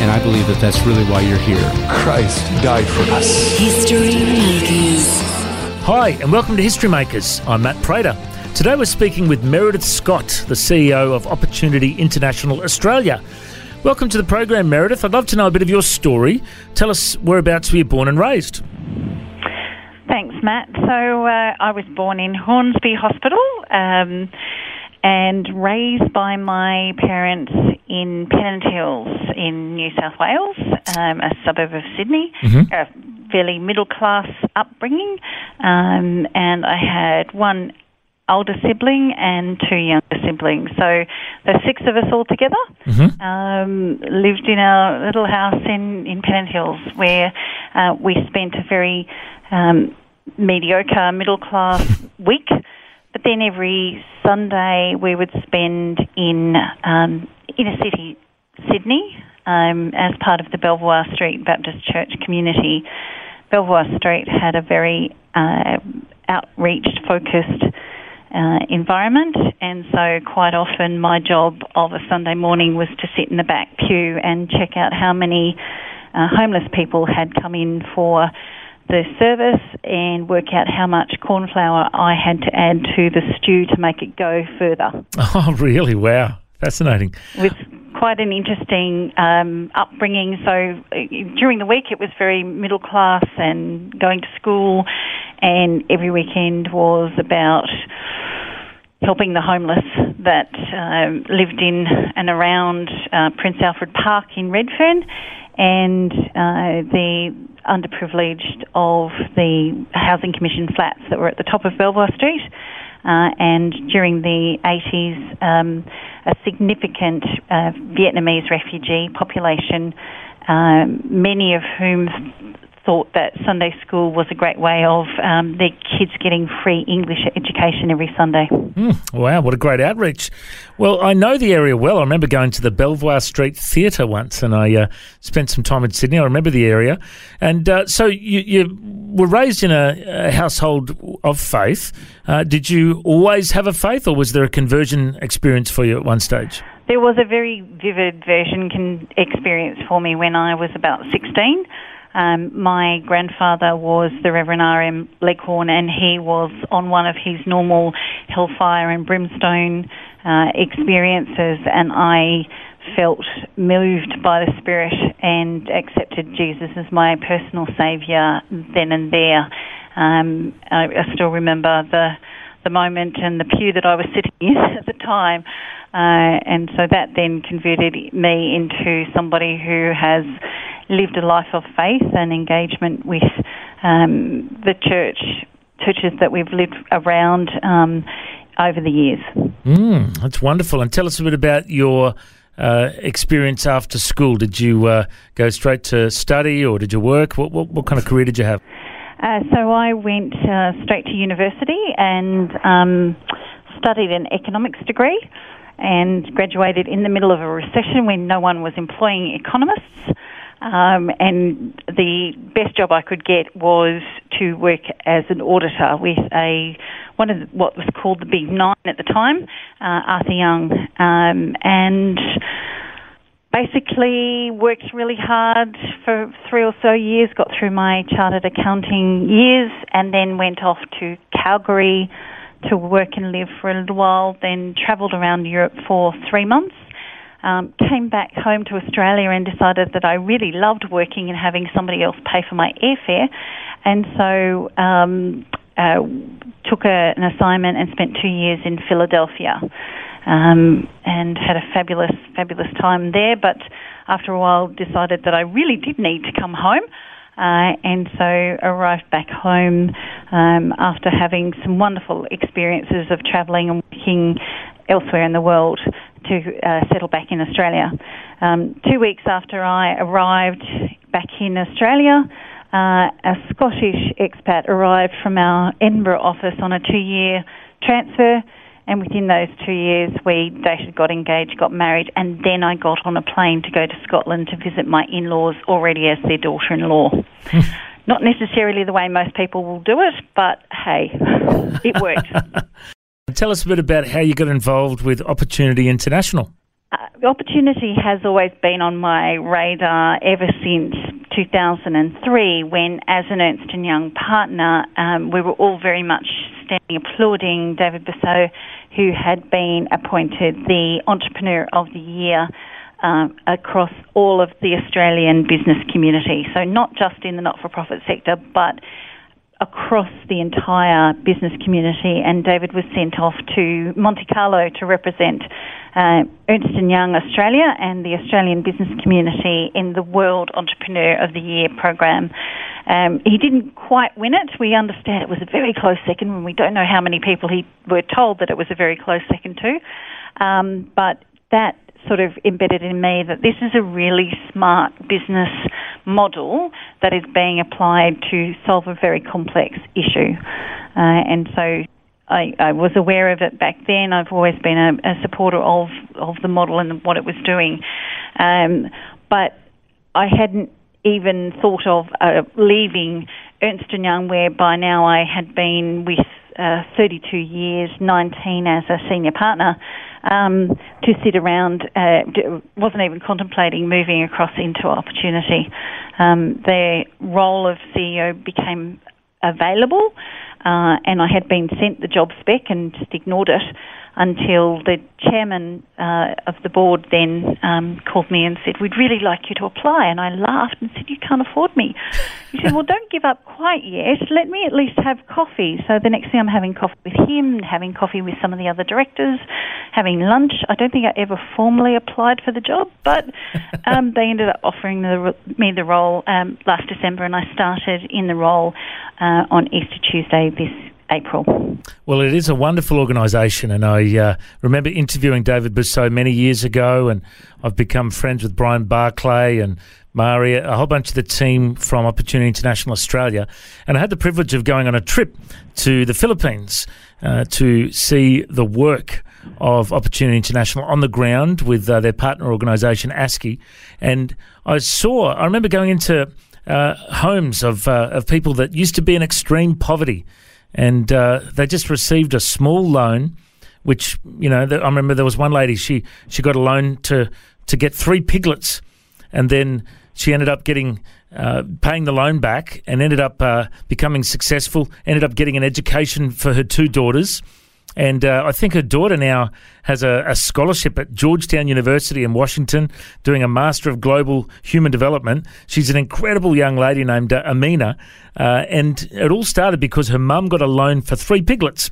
And I believe that that's really why you're here. Christ died for us. History Makers. Hi, and welcome to History Makers. I'm Matt Prater. Today we're speaking with Meredith Scott, the CEO of Opportunity International Australia. Welcome to the program, Meredith. I'd love to know a bit of your story. Tell us whereabouts were you born and raised? Thanks, Matt. So uh, I was born in Hornsby Hospital um, and raised by my parents in Pennant Hills in New South Wales, um, a suburb of Sydney. A fairly middle class upbringing, um, and I had one older sibling and two younger siblings. So there's six of us all together. Um, lived in our little house in, in Pennant Hills where uh, we spent a very um, mediocre middle class week. But then every Sunday we would spend in um, inner city Sydney um, as part of the Belvoir Street Baptist Church community. Belvoir Street had a very uh, outreach focused uh, environment, and so quite often my job of a Sunday morning was to sit in the back pew and check out how many uh, homeless people had come in for the service and work out how much corn flour I had to add to the stew to make it go further. Oh, really? Wow. Fascinating. With quite an interesting um, upbringing. So uh, during the week, it was very middle class and going to school, and every weekend was about helping the homeless that um, lived in and around uh, Prince Alfred Park in Redfern and uh, the underprivileged of the Housing Commission flats that were at the top of Belvoir Street. Uh, and during the 80s, um, a significant uh, Vietnamese refugee population, um, many of whom thought that Sunday school was a great way of um, their kids getting free English education every Sunday. Wow, what a great outreach. Well, I know the area well. I remember going to the Belvoir Street Theatre once and I uh, spent some time in Sydney. I remember the area. And uh, so you, you were raised in a, a household of faith. Uh, did you always have a faith or was there a conversion experience for you at one stage? There was a very vivid version con- experience for me when I was about 16. Um, my grandfather was the Reverend R.M. Leghorn, and he was on one of his normal hellfire and brimstone uh, experiences, and I felt moved by the Spirit and accepted Jesus as my personal Saviour then and there. Um, I, I still remember the the moment and the pew that I was sitting in at the time. Uh, and so that then converted me into somebody who has lived a life of faith and engagement with um, the church, churches that we've lived around um, over the years. Mm, that's wonderful. And tell us a bit about your uh, experience after school. Did you uh, go straight to study or did you work? What, what, what kind of career did you have? Uh, so I went uh, straight to university and um, studied an economics degree and graduated in the middle of a recession when no one was employing economists. Um, and the best job I could get was to work as an auditor with a one of the, what was called the Big Nine at the time, uh, Arthur Young, um, and basically worked really hard for three or so years, got through my chartered accounting years, and then went off to Calgary to work and live for a little while, then travelled around Europe for three months. Um, came back home to Australia and decided that I really loved working and having somebody else pay for my airfare, and so um, uh, took a, an assignment and spent two years in Philadelphia, um, and had a fabulous, fabulous time there. But after a while, decided that I really did need to come home. Uh, and so arrived back home um, after having some wonderful experiences of travelling and working elsewhere in the world to uh, settle back in Australia. Um, two weeks after I arrived back in Australia, uh, a Scottish expat arrived from our Edinburgh office on a two-year transfer. And within those two years, we dated, got engaged, got married, and then I got on a plane to go to Scotland to visit my in laws already as their daughter in law. Not necessarily the way most people will do it, but hey, it worked. Tell us a bit about how you got involved with Opportunity International. Uh, opportunity has always been on my radar ever since 2003 when, as an Ernst & Young partner, um, we were all very much standing applauding David Bussau, who had been appointed the Entrepreneur of the Year um, across all of the Australian business community. So not just in the not-for-profit sector, but across the entire business community, and David was sent off to Monte Carlo to represent uh, Ernst & Young Australia and the Australian business community in the World Entrepreneur of the Year program. Um, he didn't quite win it. We understand it was a very close second, and we don't know how many people he were told that it was a very close second to. Um, but that sort of embedded in me that this is a really smart business model that is being applied to solve a very complex issue. Uh, and so I, I, was aware of it back then. I've always been a, a supporter of, of the model and what it was doing. Um, but I hadn't even thought of uh, leaving Ernst & Young, where by now I had been with uh, 32 years, 19 as a senior partner, um, to sit around. Uh, wasn't even contemplating moving across into opportunity. Um, the role of CEO became available, uh, and I had been sent the job spec and just ignored it until the chairman uh, of the board then um, called me and said, We'd really like you to apply. And I laughed and said, You can't afford me. He said, Well, don't give up quite yet. Let me at least have coffee. So the next thing I'm having coffee with him, having coffee with some of the other directors, having lunch. I don't think I ever formally applied for the job, but um, they ended up offering the, me the role um, last December, and I started in the role uh, on Easter Tuesday this April. Well, it is a wonderful organisation, and I uh, remember interviewing David Bussau many years ago, and I've become friends with Brian Barclay and Maria, a whole bunch of the team from Opportunity International Australia, and I had the privilege of going on a trip to the Philippines uh, to see the work of Opportunity International on the ground with uh, their partner organisation ASKI, and I saw. I remember going into uh, homes of uh, of people that used to be in extreme poverty and uh, they just received a small loan, which you know I remember there was one lady she she got a loan to to get three piglets, and then she ended up getting. Uh, paying the loan back and ended up uh, becoming successful. Ended up getting an education for her two daughters, and uh, I think her daughter now has a, a, scholarship at Georgetown University in Washington, doing a Master of Global Human Development. She's an incredible young lady named uh, Amina. Uh, and it all started because her mum got a loan for three piglets.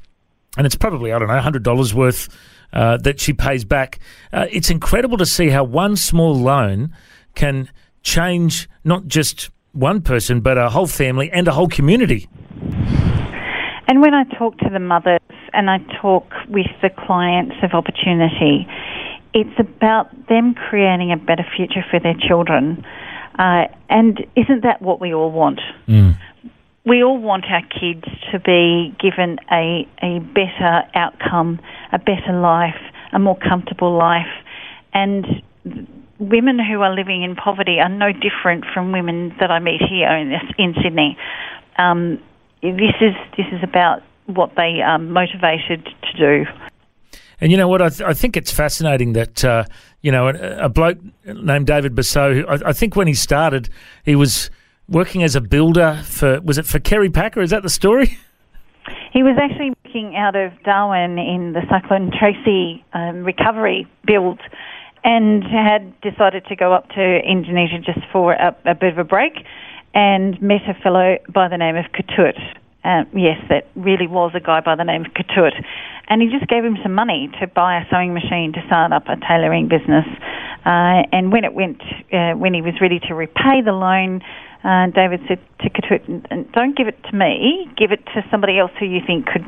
And it's probably, I don't know, $100 worth uh, that she pays back. Uh, it's incredible to see how one small loan can change not just one person, but a whole family and a whole community. And when I talk to the mothers and I talk with the clients of opportunity, it's about them creating a better future for their children. Uh, and isn't that what we all want? Mm. We all want our kids to be given a, a better outcome, a better life, a more comfortable life. And women who are living in poverty are no different from women that I meet here in, in Sydney. Um, this is this is about what they are motivated to do. And you know what? I, th- I think it's fascinating that uh, you know a, a, bloke named David Bussau. I, I, think when he started, he was working as a builder for was it for Kerry Packer? Is that the story? He was actually working out of Darwin in the Cyclone Tracy um, recovery build, and had decided to go up to Indonesia just for a, a bit of a break and met a fellow by the name of Ketut. Uh, yes, that really was a guy by the name of Ketut. And he just gave him some money to buy a sewing machine to start up a tailoring business. Uh, and when it went, uh, when he was ready to repay the loan, uh, David said to Ketut, don't give it to me, give it to somebody else who you think could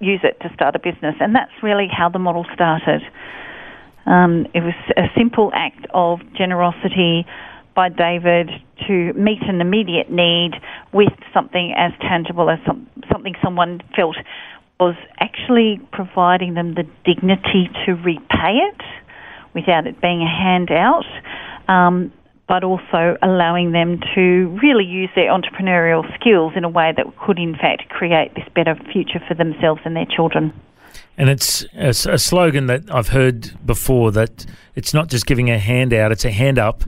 use it to start a business. And that's really how the model started. Um, it was a simple act of generosity by David to meet an immediate need with something as tangible as some, something someone felt was actually providing them the dignity to repay it without it being a handout, um, but also allowing them to really use their entrepreneurial skills in a way that could, in fact, create this better future for themselves and their children. And it's a, a, slogan that I've heard before that it's not just giving a handout; it's a hand up.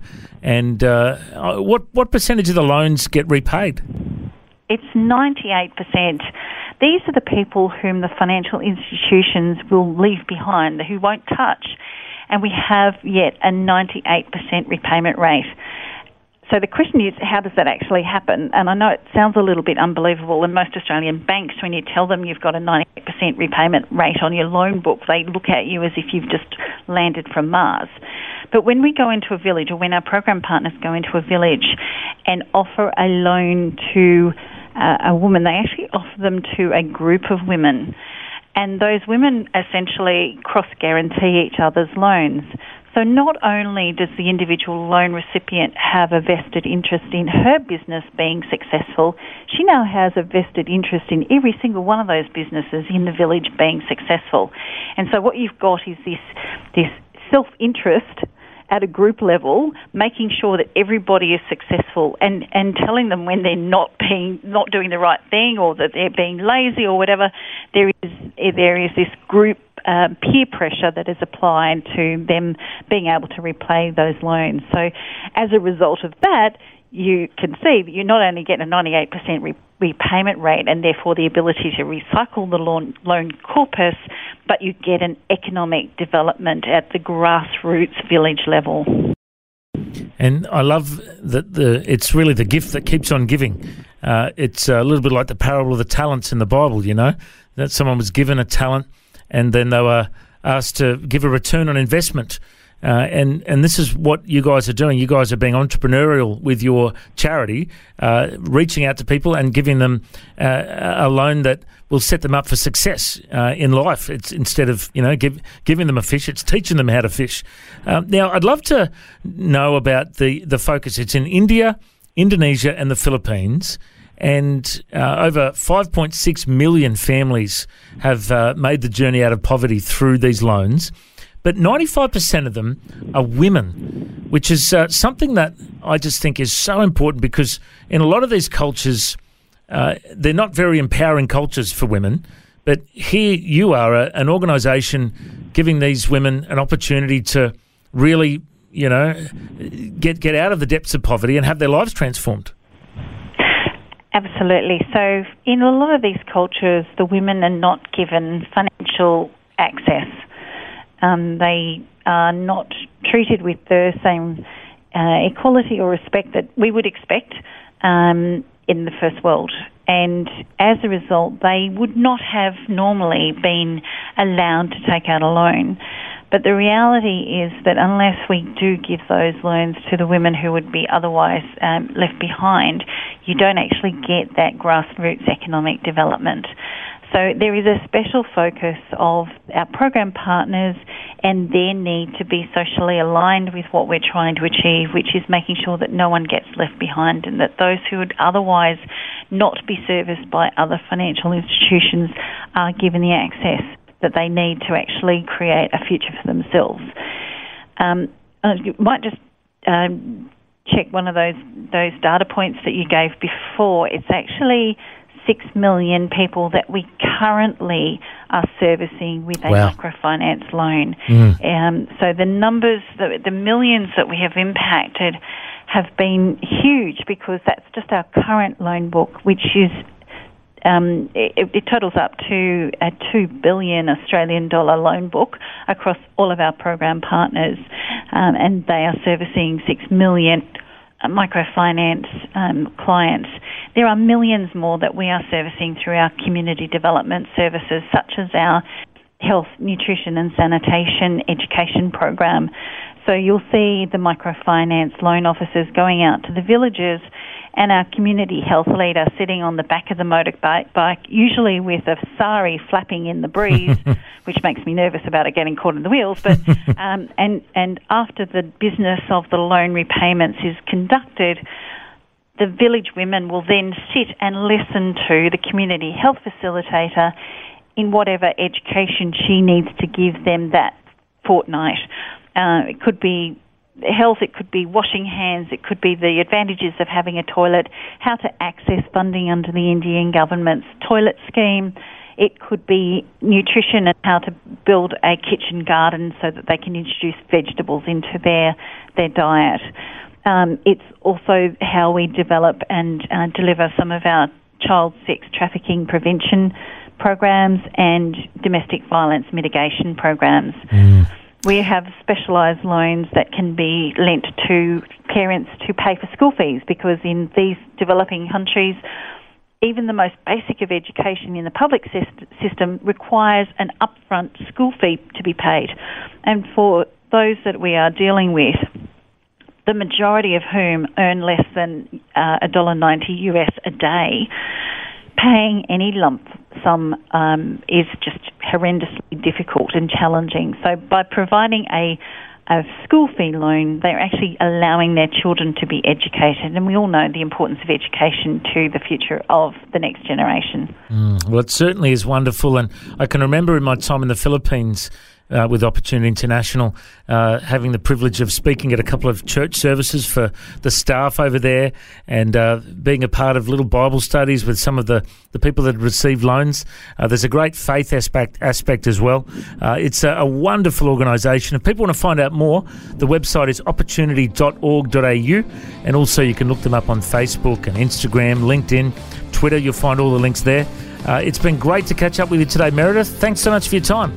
And uh, what what percentage of the loans get repaid? It's ninety eight percent. These are the people whom the financial institutions will leave behind, who won't touch, and we have yet a ninety eight percent repayment rate. So the question is, how does that actually happen? And I know it sounds a little bit unbelievable, and most Australian banks, when you tell them you've got a 98% repayment rate on your loan book, they look at you as if you've just landed from Mars. But when we go into a village, or when our program partners go into a village and offer a loan to uh, a woman, they actually offer them to a group of women. And those women essentially cross guarantee each other's loans. So not only does the individual loan recipient have a vested interest in her business being successful, she now has a vested interest in every single one of those businesses in the village being successful. And so what you've got is this this self-interest at a group level, making sure that everybody is successful and, and telling them when they're not being not doing the right thing or that they're being lazy or whatever, there is there is this group peer pressure that is applied to them being able to repay those loans. So, as a result of that, you can see that you not only get a 98% re- repayment rate and therefore the ability to recycle the loan, loan corpus, but you get an economic development at the grassroots village level. And I love that the it's really the gift that keeps on giving. Uh, it's a little bit like the parable of the talents in the Bible, you know, that someone was given a talent and then they were asked to give a return on investment. Uh, and and this is what you guys are doing. You guys are being entrepreneurial with your charity, uh, reaching out to people and giving them uh, a loan that will set them up for success uh, in life. It's instead of you know give, giving them a fish, it's teaching them how to fish. Um, now, I'd love to know about the the focus. It's in India, Indonesia, and the Philippines and uh, over 5.6 million families have uh, made the journey out of poverty through these loans. But 95% of them are women, which is uh, something that I just think is so important because in a lot of these cultures, uh, they're not very empowering cultures for women. But here you are, a, an organisation giving these women an opportunity to really, you know, get get out of the depths of poverty and have their lives transformed. Absolutely. So, in a lot of these cultures, the women are not given financial access. Um, they are not treated with the same uh, equality or respect that we would expect um, in the first world. And as a result, they would not have normally been allowed to take out a loan. But the reality is that unless we do give those loans to the women who would be otherwise um, left behind, you don't actually get that grassroots economic development. So there is a special focus of our program partners and their need to be socially aligned with what we're trying to achieve, which is making sure that no one gets left behind and that those who would otherwise not be serviced by other financial institutions are given the access that they need to actually create a future for themselves. Um, you might just um, check one of those those data points that you gave before. It's actually six million people that we currently are servicing with a wow. microfinance loan. Mm. Um, so the numbers, the, the millions that we have impacted, have been huge because that's just our current loan book, which is um, it, it, totals up to a two billion Australian dollar loan book across all of our program partners, um, and they are servicing six million microfinance um, clients. There are millions more that we are servicing through our community development services, such as our health, nutrition, and sanitation education program. So you'll see the microfinance loan officers going out to the villages and our community health leader sitting on the back of the motorbike, bike, usually with a sari flapping in the breeze, which makes me nervous about it getting caught in the wheels. But um, and and after the business of the loan repayments is conducted, the village women will then sit and listen to the community health facilitator in whatever education she needs to give them that fortnight. Uh, it could be health, it could be washing hands, it could be the advantages of having a toilet, how to access funding under the Indian government's toilet scheme. It could be nutrition and how to build a kitchen garden so that they can introduce vegetables into their their diet. Um, it's also how we develop and uh, deliver some of our child sex trafficking prevention programs and domestic violence mitigation programs. Mm. We have specialised loans that can be lent to parents to pay for school fees because in these developing countries, even the most basic of education in the public system requires an upfront school fee to be paid. And for those that we are dealing with, the majority of whom earn less than uh, $1.90 US a day, paying any lump sum um, is just horrendously difficult and challenging. So by providing a a school fee loan, they're actually allowing their children to be educated. And we all know the importance of education to the future of the next generation. Mm, well, it certainly is wonderful. And I can remember in my time in the Philippines, uh, with Opportunity International, uh, having the privilege of speaking at a couple of church services for the staff over there and uh, being a part of little Bible studies with some of the, the people that receive loans. Uh, there's a great faith aspect, aspect as well. Uh, it's a, a, wonderful organisation. If people want to find out more, the website is opportunity.org.au and also you can look them up on Facebook and Instagram, LinkedIn, Twitter. You'll find all the links there. Uh, it's been great to catch up with you today, Meredith. Thanks so much for your time.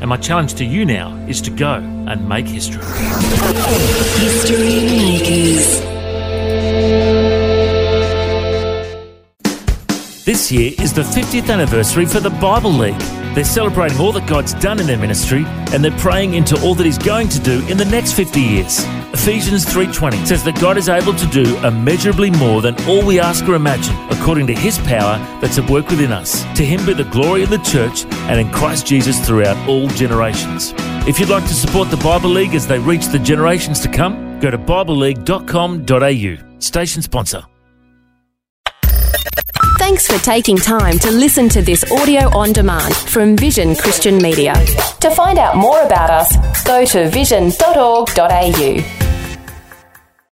And my challenge to you now is to go and make history. History Makers. This year is the 50th anniversary for the Bible League. They're celebrating all that God's done in their ministry and they're praying into all that he's going to do in the next 50 years. Ephesians 3:20 says that God is able to do immeasurably more than all we ask or imagine, according to his power that's at work within us. To him be the glory in the church and in Christ Jesus throughout all generations. If you'd like to support the Bible League as they reach the generations to come, go to bibleleague.com.au. Station sponsor. Thanks for taking time to listen to this audio on demand from Vision Christian Media. To find out more about us, go to vision.org.au.